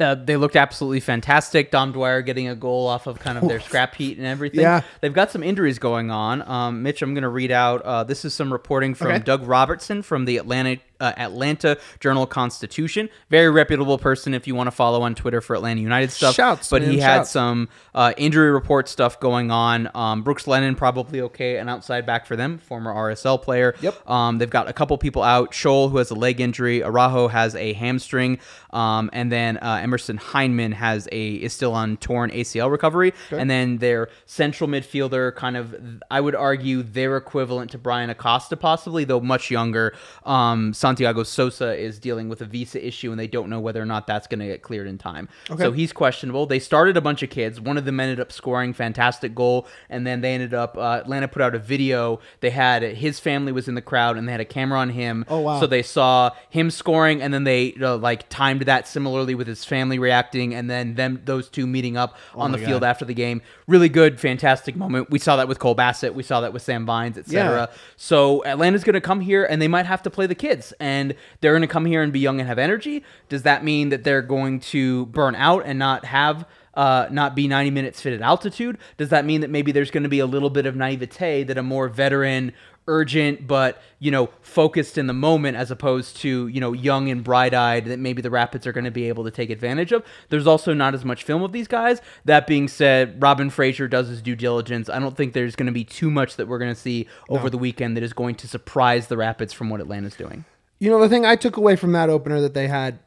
Uh, they looked absolutely fantastic. Dom Dwyer getting a goal off of kind of their scrap heat and everything. Yeah. They've got some injuries going on. Um, Mitch, I'm going to read out. Uh, this is some reporting from Okay. Doug Roberson from the Atlanta uh, Atlanta Journal Constitution. Very reputable person if you want to follow on Twitter for Atlanta United stuff. Shouts, but man, he had shouts. some uh, injury report stuff going on. Um, Brooks Lennon probably okay, an outside back for them, former RSL player. Yep. Um, they've got a couple people out. Scholl, who has a leg injury. Arajo has a hamstring. Um, and then uh, Emerson Hyndman has a is still on torn ACL recovery. And then their central midfielder, kind of, I would argue, their equivalent to Bryan Acosta, possibly, though much younger. Um, Santiago Sosa is dealing with a visa issue, and they don't know whether or not that's going to get cleared in time. So he's questionable. They started a bunch of kids. One of them ended up scoring fantastic goal, and then they ended up uh, Atlanta put out a video. They had his family was in the crowd, and they had a camera on him. Oh, wow. So they saw him scoring, and then they uh, like timed that similarly with his family reacting, and then them those two meeting up on the Oh my field after the game. Really good, fantastic moment. We saw that with Cole Bassett. We saw that with Sam Vines, etc. Yeah. So Atlanta's going to come here, and they might have to play the kids, and they're going to come here and be young and have energy. Does that mean that they're going to burn out and not have? Uh, not be 90 minutes fit at altitude? Does that mean that maybe there's going to be a little bit of naivete that a more veteran, urgent, but you know, focused in the moment as opposed to you know, young and bright-eyed that maybe the Rapids are going to be able to take advantage of? There's also not as much film of these guys. That being said, Robin Fraser does his due diligence. I don't think there's going to be too much that we're going to see over the weekend that is going to surprise the Rapids from what Atlanta's doing. You know, the thing I took away from that opener that they had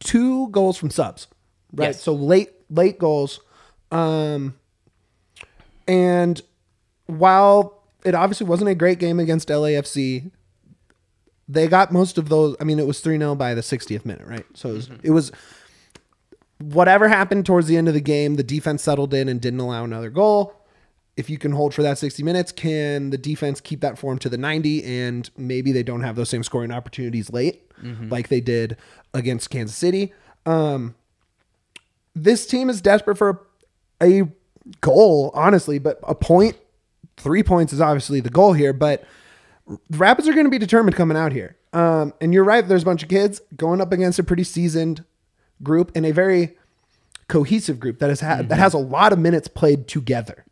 two goals from subs, right? Yes. So late late goals. Um and while it obviously wasn't a great game against LAFC, they got most of those. I mean, it was 3-0 by the 60th minute, right? So it was, it was whatever happened towards the end of the game, the defense settled in and didn't allow another goal. If you can hold for that 60 minutes, can the defense keep that form to the 90 and maybe they don't have those same scoring opportunities late like they did against Kansas City? Um, this team is desperate for a goal, honestly, but a point, three points is obviously the goal here, but the Rapids are going to be determined coming out here. Um, and you're right, there's a bunch of kids going up against a pretty seasoned group in a very cohesive group that has had that has a lot of minutes played together.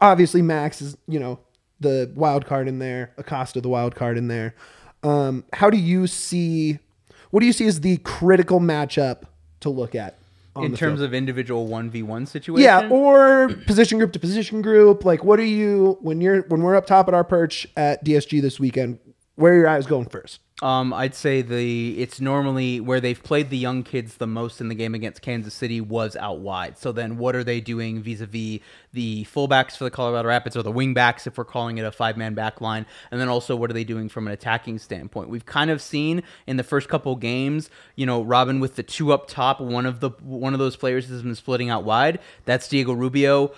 Obviously, Max is you know the wild card in there, Acosta the wild card in there. Um, how do you see? What do you see as the critical matchup to look at in terms field? of individual 1v1 situation? Yeah, or position group to position group. Like, what are you when you're when we're up top at our perch at DSG this weekend? Where are your eyes going first? Um, I'd say the it's normally where they've played the young kids the most in the game against Kansas City was out wide. So then, what are they doing vis-a-vis the fullbacks for the Colorado Rapids or the wingbacks if we're calling it a five-man back line? And then also, what are they doing from an attacking standpoint? We've kind of seen in the first couple games, you know, Robin with the two up top. One of the one of those players has been splitting out wide. That's Diego Rubio.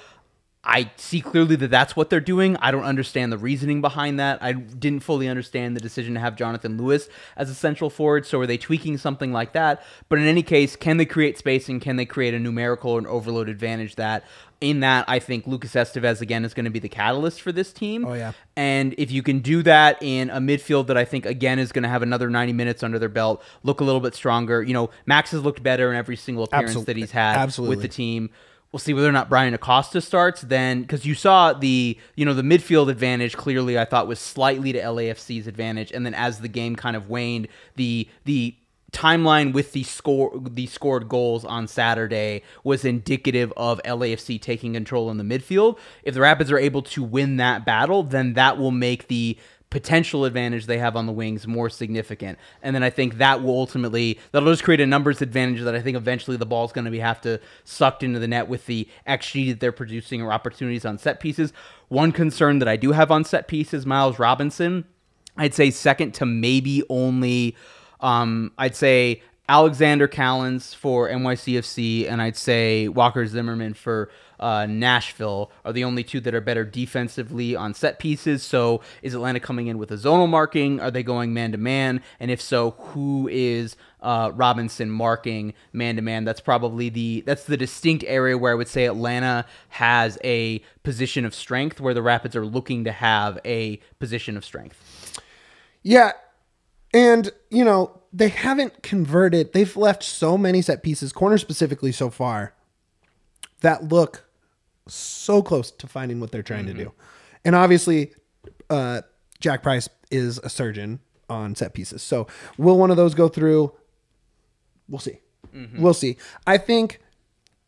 I see clearly that that's what they're doing. I don't understand the reasoning behind that. I didn't fully understand the decision to have Jonathan Lewis as a central forward. So are they tweaking something like that? But in any case, can they create spacing? Can they create a numerical and overload advantage that in that I think Lucas Esteves again is going to be the catalyst for this team. Oh, yeah. And if you can do that in a midfield that I think again is going to have another 90 minutes under their belt, look a little bit stronger. You know, Max has looked better in every single appearance Absol- that he's had absolutely. with the team. We'll see whether or not Bryan Acosta starts then because you saw the you know the midfield advantage clearly I thought was slightly to LAFC's advantage and then as the game kind of waned the the timeline with the score the scored goals on Saturday was indicative of LAFC taking control in the midfield. If the Rapids are able to win that battle, then that will make the potential advantage they have on the wings more significant. And then I think that will ultimately that'll just create a numbers advantage that I think eventually the ball's going to be have to sucked into the net with the XG that they're producing or opportunities on set pieces. One concern that I do have on set pieces, Miles Robinson, I'd say second to maybe only um, I'd say Alexander Callens for NYCFC, and I'd say Walker Zimmerman for uh, Nashville are the only two that are better defensively on set pieces. So is Atlanta coming in with a zonal marking? Are they going man to man? And if so, who is uh, Robinson marking man to man? That's probably the that's the distinct area where I would say Atlanta has a position of strength, where the Rapids are looking to have a position of strength. Yeah. And, you know, they haven't converted. They've left so many set pieces, corner specifically so far, that look so close to finding what they're trying to do. Mm-hmm. And obviously, uh, Jack Price is a surgeon on set pieces. So will one of those go through? We'll see. Mm-hmm. We'll see. I think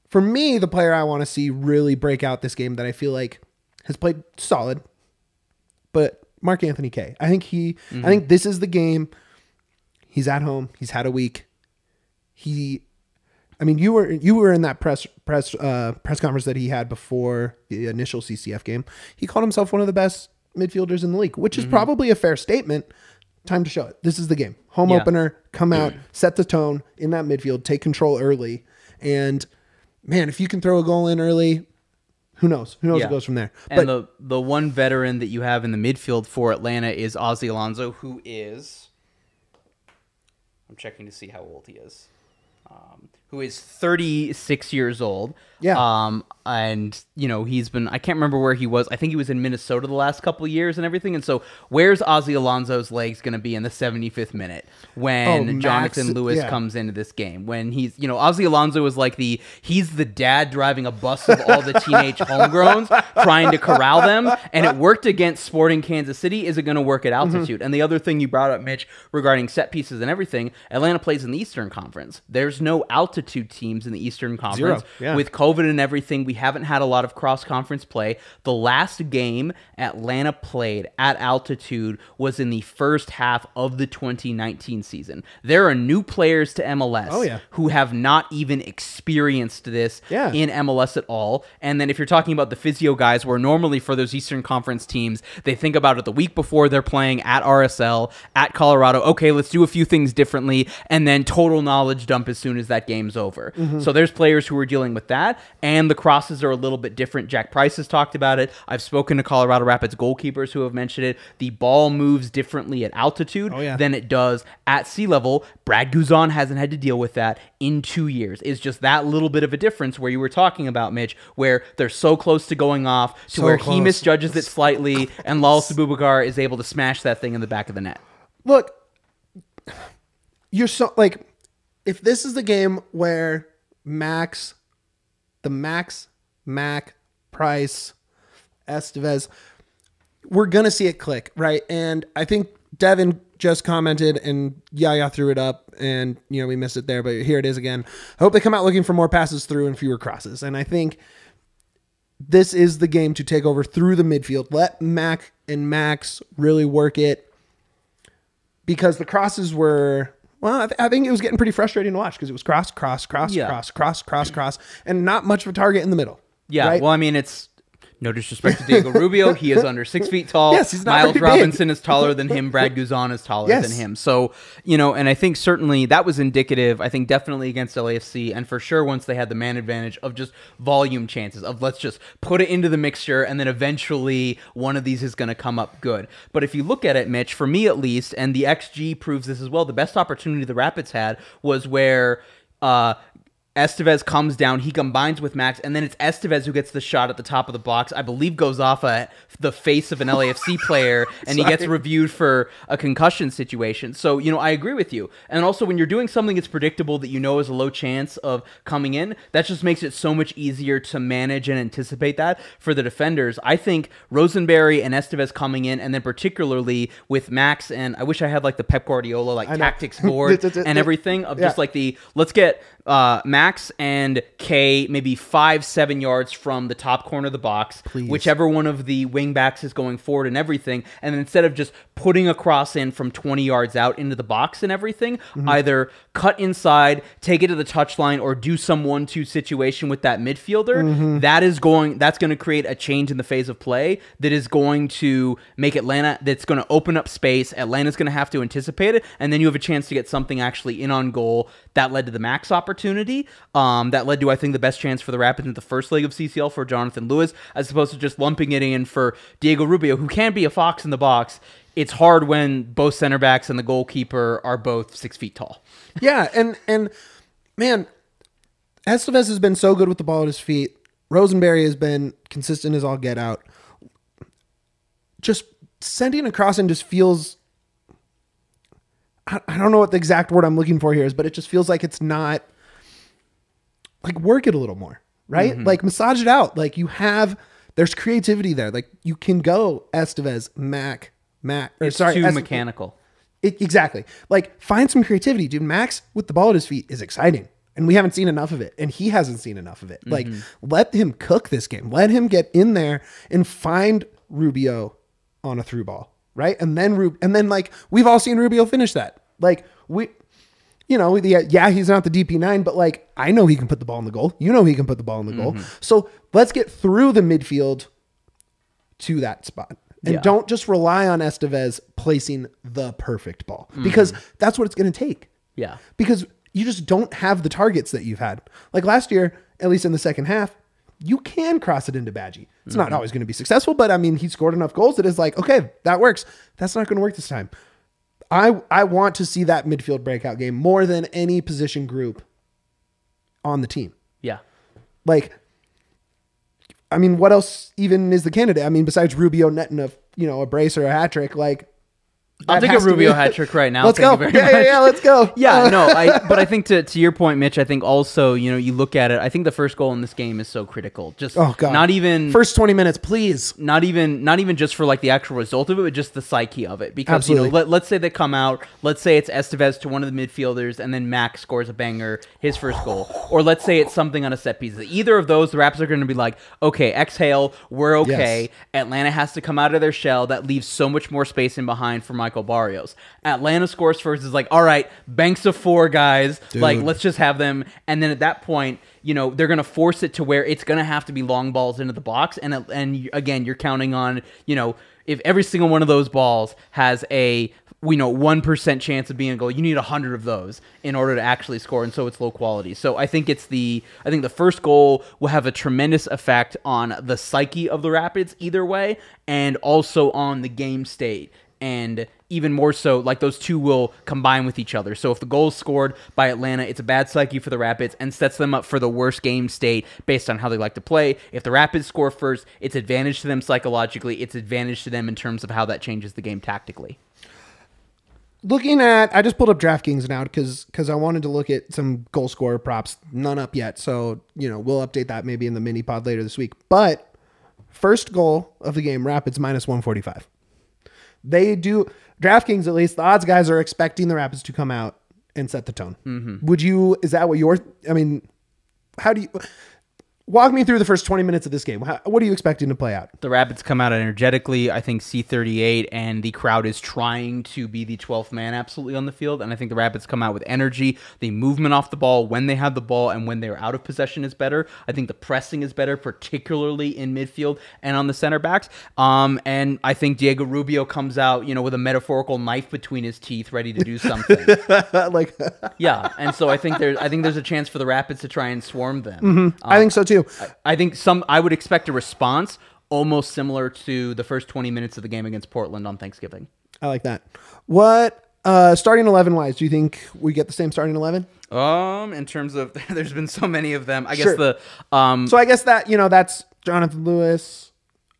for me, the player I want to see really break out this game that I feel like has played solid, but Mark-Anthony Kaye. I think he. I mm-hmm. think this is the game. He's at home. He's had a week. He, I mean, you were you were in that press press uh, press conference that he had before the initial CCL game. He called himself one of the best midfielders in the league, which is probably a fair statement. Time to show it. This is the game. Home Yeah. opener. Come out, set the tone in that midfield, take control early, and man, if you can throw a goal in early, who knows? Who knows Yeah. what goes from there? And the the one veteran that you have in the midfield for Atlanta is Ozzy Alonso, who is I'm checking to see how old he is. Um, who is 36 years old. Yeah. Um, and you know he's been I can't remember where he was. I think he was in Minnesota the last couple of years and everything. And so where's Ozzy Alonso's legs going to be in the 75th minute when Oh, Max- Jonathan Lewis yeah. comes into this game? When he's you know Ozzy Alonso is like the he's the dad driving a bus of all the teenage homegrowns trying to corral them, and it worked against Sporting Kansas City. Is it going to work at Mm-hmm. altitude? And the other thing you brought up, Mitch, regarding set pieces and everything, Atlanta plays in the Eastern Conference. There's no altitude teams in the Eastern Conference yeah. with COVID and everything. We haven't had a lot of cross conference play. The last game Atlanta played at altitude was in the first half of the 2019 season. There are new players to MLS Oh, yeah. who have not even experienced this Yeah. in MLS at all. And then if you're talking about the physio guys, where normally for those Eastern Conference teams, they think about it the week before they're playing at RSL, at Colorado. Okay, let's do a few things differently, and then total knowledge dump as soon as that game's over. Mm-hmm. So there's players who are dealing with that, and the crosses are a little bit different. Jack Price has talked about it. I've spoken to Colorado Rapids goalkeepers who have mentioned it. The ball moves differently at altitude Oh, yeah. than it does at sea level. Brad Guzan hasn't had to deal with that in two years. It's just that little bit of a difference where you were talking about, Mitch, where they're so close to going off to So where he misjudges it slightly and Lalas Abubakar is able to smash that thing in the back of the net. look, you're so like, if this is the game where Max, the Max, Mac, Price, Esteves, we're gonna see it click, right? And I think Devin just commented and Yaya threw it up and you know we missed it there, but here it is again. I hope they come out looking for more passes through and fewer crosses. And I think this is the game to take over through the midfield. Let Mac and Max really work it because the crosses were well, I, th- I think it was getting pretty frustrating to watch because it was cross, cross, cross, Yeah. cross, cross, cross, cross, and not much of a target in the middle. Yeah. right? Well, I mean, it's No disrespect to Diego Rubio, he is under six feet tall. Yes, he's not Miles very big. Robinson is taller than him. Brad Guzan is taller Yes. than him. So you know, and I think certainly that was indicative. I think definitely against LAFC, and for sure once they had the man advantage of just volume chances of let's just put it into the mixture, and then eventually one of these is going to come up good. But if you look at it, Mitch, for me at least, and the XG proves this as well, the best opportunity the Rapids had was where. Uh, Esteves comes down, he combines with Max, and then it's Esteves who gets the shot at the top of the box. I believe goes off at the face of an LAFC player, and he gets reviewed for a concussion situation. So, you know, I agree with you. And also, when you're doing something that's predictable that you know is a low chance of coming in, that just makes it so much easier to manage and anticipate that for the defenders. I think Rosenberry and Esteves coming in, and then particularly with Max, and I wish I had like the Pep Guardiola like tactics board and everything of just like the let's get uh, Max and Kaye maybe five, seven yards from the top corner of the box, Please. whichever one of the wing backs is going forward and everything. And instead of just putting a cross in from 20 yards out into the box and everything, either cut inside, take it to the touchline, or do some one two situation with that midfielder. That is going, that's going to create a change in the phase of play that is going to make Atlanta, that's going to open up space. Atlanta's going to have to anticipate it. And then you have a chance to get something actually in on goal that led to the max opportunity. Um, that led to, I think, the best chance for the Rapids in the first leg of CCL for Jonathan Lewis, as opposed to just lumping it in for Diego Rubio, who can be a fox in the box. It's hard when both center backs and the goalkeeper are both six feet tall. Yeah, and and man, Esteves has been so good with the ball at his feet. Rosenberry has been consistent as all get out. Just sending across and just feels. I don't know what the exact word I'm looking for here is, but it just feels like it's not. Like work it a little more, right? Mm-hmm. Like massage it out. Like you have, there's creativity there. Like you can go Esteves, Mac, Mac. Or It's sorry, too Est- mechanical. it, exactly. Like find some creativity, dude. Max with the ball at his feet is exciting. And we haven't seen enough of it. And he hasn't seen enough of it. Like, let him cook this game. Let him get in there and find Rubio on a through ball. Right. And then Rub and then like we've all seen Rubio finish that. Like we you know, the, yeah, he's not the DP9, but like I know he can put the ball in the goal. You know he can put the ball in the goal. Mm-hmm. So let's get through the midfield to that spot. And Yeah. don't just rely on Esteves placing the perfect ball mm-hmm. because that's what it's going to take. Yeah. Because you just don't have the targets that you've had. Like last year, at least in the second half, you can cross it into Badji. It's not mm-hmm. always going to be successful, but I mean, he scored enough goals that it's like, okay, that works. That's not going to work this time. I I want to see that midfield breakout game more than any position group on the team. Yeah. Like, I mean, what else even is the candidate? I mean, besides Rubio netting a you know a brace or a hat trick, like I'll take a Rubio hat trick right now. Let's Thank go. you Yeah, yeah, yeah, let's go. Yeah, no, I but I think to to your point, Mitch, I think also, you know, you look at it, I think the first goal in this game is so critical. Just Oh god. not even first twenty minutes, please. not even not even just for like the actual result of it, but just the psyche of it. Because you Absolutely. know, let, let's say they come out, let's say it's Esteves to one of the midfielders, and then Max scores a banger, his first goal, or let's say it's something on a set piece. Either of those, the Raps are going to be like, okay, exhale, we're okay. Yes. Atlanta has to come out of their shell. That leaves so much more space in behind for Michael Barrios. Atlanta scores first. Is like, all right, banks of four guys, like let's just have them, and then at that point you know they're going to force it to where it's going to have to be long balls into the box. And and again you're counting on you know if every single one of those balls has a we know 1% chance of being a goal you need 100 of those in order to actually score. And so it's low quality. So i think it's the i think the first goal will have a tremendous effect on the psyche of the rapids either way and also on the game state. And even more so, like those two will combine with each other. So if the goal is scored by Atlanta, it's a bad psyche for the Rapids and sets them up for the worst game state based on how they like to play. If the Rapids score first, it's advantage to them psychologically. It's advantage to them in terms of how that changes the game tactically. Looking at, I just pulled up DraftKings now because because I wanted to look at some goal scorer props. None up yet, so you know we'll update that maybe in the mini pod later this week. But first goal of the game, Rapids minus one forty five. They do DraftKings at least. The odds guys are expecting the Rapids to come out and set the tone. Mm-hmm. Would you? Is that what you're? I mean, how do you? Walk me through the first 20 minutes of this game. How, what are you expecting to play out? The Rapids come out energetically. I think C38 and the crowd is trying to be the 12th man absolutely on the field. And I think the Rapids come out with energy. The movement off the ball when they have the ball and when they're out of possession is better. I think the pressing is better, particularly in midfield and on the center backs. Um, and I think Diego Rubio comes out, you know, with a metaphorical knife between his teeth, ready to do something. like, yeah. And so I think there's I think there's a chance for the Rapids to try and swarm them. I think so too. I think some I would expect a response almost similar to the first 20 minutes of the game against Portland on Thanksgiving. I like that. What uh starting 11 wise, do you think we get the same starting 11? Um, in terms of there's been so many of them. I Sure. guess the um So I guess that, you know, that's Jonathan Lewis.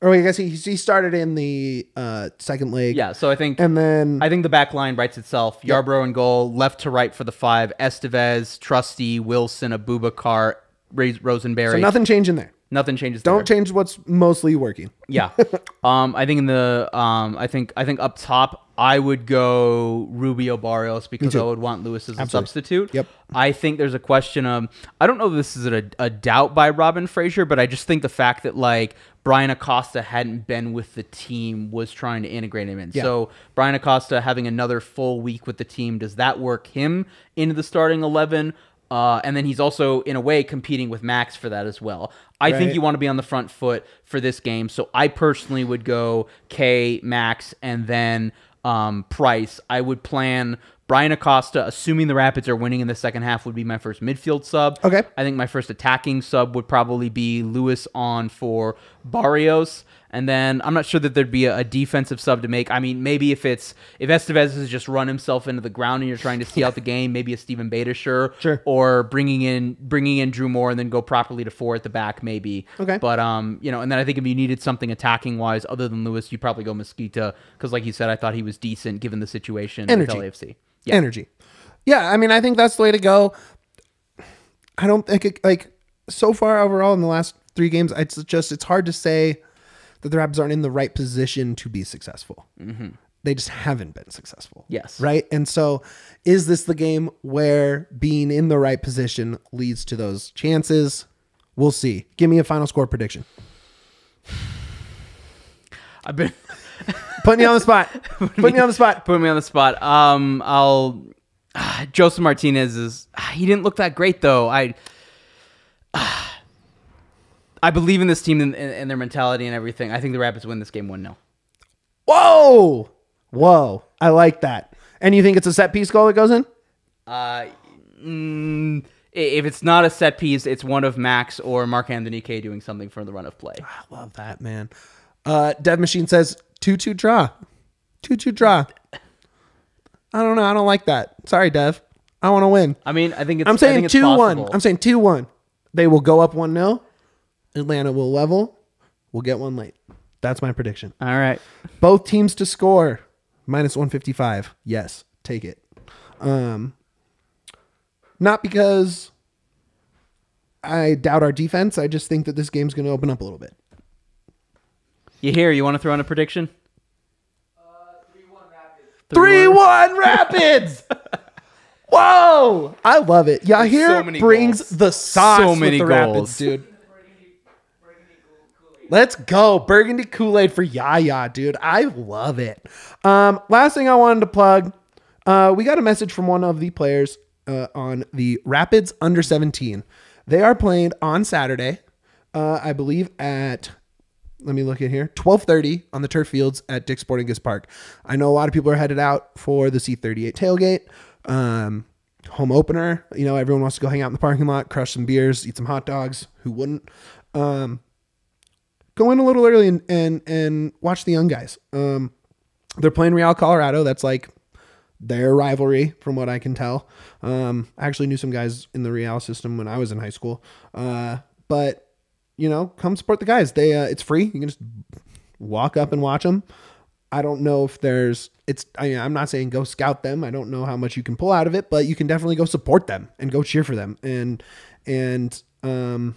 Or I guess he he started in the uh second leg. yeah, so I think And then I think the back line writes itself. Yarbrough and goal, left to right for the five. Esteves, Trusty, Wilson, Abubakar, Ray- Rosenberry. so nothing changing there. nothing changes. Don't there. change what's mostly working. Yeah. um, I think in the um, I think I think up top I would go Rubio Barrios because I would want Lewis as a substitute. Yep. I think there's a question of I don't know if this is a, a doubt by Robin Fraser, but I just think the fact that like Bryan Acosta hadn't been with the team was trying to integrate him in. Yeah. So Bryan Acosta having another full week with the team, does that work him into the starting eleven? Uh, and then he's also, in a way, competing with Max for that as well. I think you want to be on the front foot for this game. So I personally would go Kaye, Max, and then um, Price. I would plan Bryan Acosta, assuming the Rapids are winning in the second half, would be my first midfield sub. Okay. I think my first attacking sub would probably be Lewis on for Barrios. And then I'm not sure that there'd be a, a defensive sub to make. I mean, maybe if it's if Esteves has just run himself into the ground and you're trying to see out the game, maybe a Stephen Beta sure, Sure. or bringing in bringing in Drew Moor and then go properly to four at the back, maybe. Okay. But um, you know, and then I think if you needed something attacking wise other than Lewis, you'd probably go Mezquida because, like you said, I thought he was decent given the situation Energy. with LAFC. Yeah. Energy. Yeah, I mean, I think that's the way to go. I don't think it, like so far overall in the last three games, it's just it's hard to say that the Rapids aren't in the right position to be successful. They just haven't been successful. Yes. Right. And so, is this the game where being in the right position leads to those chances? We'll see. Give me a final score prediction. I've been Putting you on the spot. Putting you on the spot. putting me on the spot. Um, I'll Josef Martinez is he didn't look that great though. I I believe in this team and, and, their mentality and everything. I think the Rapids win this game one 0 Whoa. Whoa. I like that. And you think it's a set piece goal that goes in? Uh, mm, if it's not a set piece, it's one of Max or Mark-Anthony Kaye doing something for the run of play. I love that, man. Uh, Dev Machine says 2 2 draw. 2 2 draw. I don't know. I don't like that. Sorry, Dev. I want to win. I mean, I think it's. I'm saying 2 1. I'm saying 2 1. They will go up 1 0. Atlanta will level. We'll get one late. That's my prediction. All right. Both teams to score minus 155. Yes, take it. Um, not because I doubt our defense. I just think that this game's going to open up a little bit. You here? You want to throw in a prediction? 3 1 Rapids! Whoa! I love it. Yahir so many brings goals. the sauce So with many the goals. Rapids, dude. Let's go. Burgundy Kool-Aid for Yaya, dude. I love it. Um, last thing I wanted to plug. Uh, we got a message from one of the players uh, on the Rapids under 17. They are playing on Saturday, uh, I believe at let me look in here 12:30 on the turf fields at Dick's Sporting Goods Park. I know a lot of people are headed out for the C38 tailgate. Um, home opener, you know, everyone wants to go hang out in the parking lot, crush some beers, eat some hot dogs. Who wouldn't? Um, go in a little early and and, and watch the young guys. Um, they're playing Real Colorado. That's like their rivalry, from what I can tell. Um, I actually knew some guys in the Real system when I was in high school. Uh, but you know, come support the guys. They uh, it's free. You can just walk up and watch them. I don't know if there's it's I mean, I'm not saying go scout them. I don't know how much you can pull out of it, but you can definitely go support them and go cheer for them and and um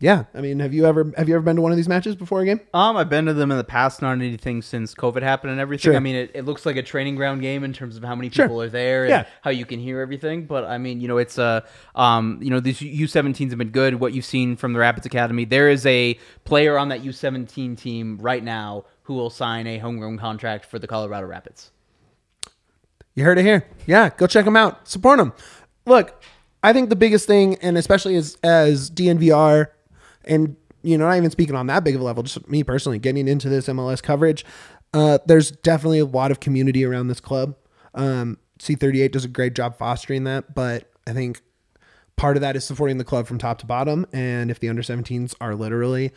Yeah, I mean, have you ever have you ever been to one of these matches before a game? Um, I've been to them in the past, not anything since COVID happened and everything. Sure. I mean, it, it looks like a training ground game in terms of how many Sure. people are there and Yeah. how you can hear everything. But I mean, you know, it's a, um, you know, these U17s have been good. What you've seen from the Rapids Academy, there is a player on that U17 team right now who will sign a homegrown contract for the Colorado Rapids. You heard it here. Yeah, go check them out. Support them. Look, I think the biggest thing, and especially as as DNVR, and you know, not even speaking on that big of a level, just me personally getting into this MLS coverage, uh, there's definitely a lot of community around this club. Um, C38 does a great job fostering that, but I think part of that is supporting the club from top to bottom. And if the under 17s are literally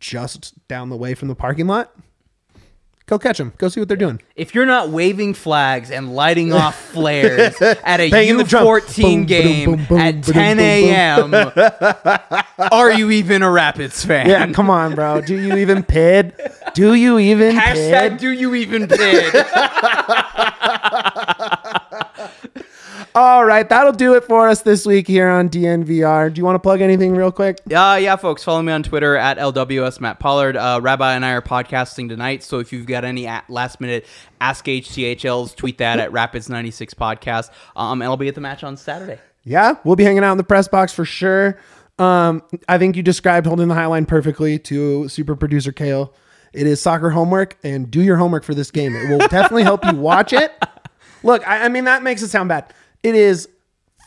just down the way from the parking lot, go catch them. Go see what they're doing. If you're not waving flags and lighting off flares at a Banging the drum. U14 Boom, game boom, boom, at boom, 10 boom, boom, a.m., are you even a Rapids fan? Yeah, come on, bro. Do you even pid? Do you even Hashtag pid? do you even bid? All right, that'll do it for us this week here on DNVR. Do you want to plug anything real quick? Uh, yeah, folks, follow me on Twitter at LWS Matt Pollard. Uh, Rabbi and I are podcasting tonight, so if you've got any at last minute Ask HTHLs, tweet that at Rapids96 Podcast. Um, and I'll be at the match on Saturday. Yeah, we'll be hanging out in the press box for sure. Um, I think you described holding the high line perfectly to super producer Kale. It is soccer homework, and do your homework for this game. It will definitely help you watch it. Look, I, I mean that makes it sound bad. It is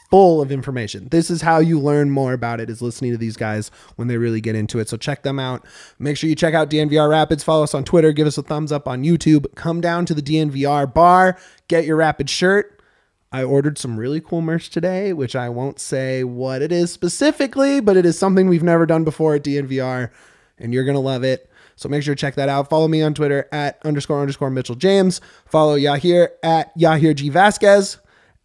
full of information. This is how you learn more about it is listening to these guys when they really get into it. So check them out. Make sure you check out DNVR Rapids. Follow us on Twitter. Give us a thumbs up on YouTube. Come down to the DNVR bar. Get your Rapid shirt. I ordered some really cool merch today, which I won't say what it is specifically, but it is something we've never done before at DNVR, and you're gonna love it. So make sure to check that out. Follow me on Twitter at underscore underscore Mitchell James. Follow Yahir at Yahir G Vasquez,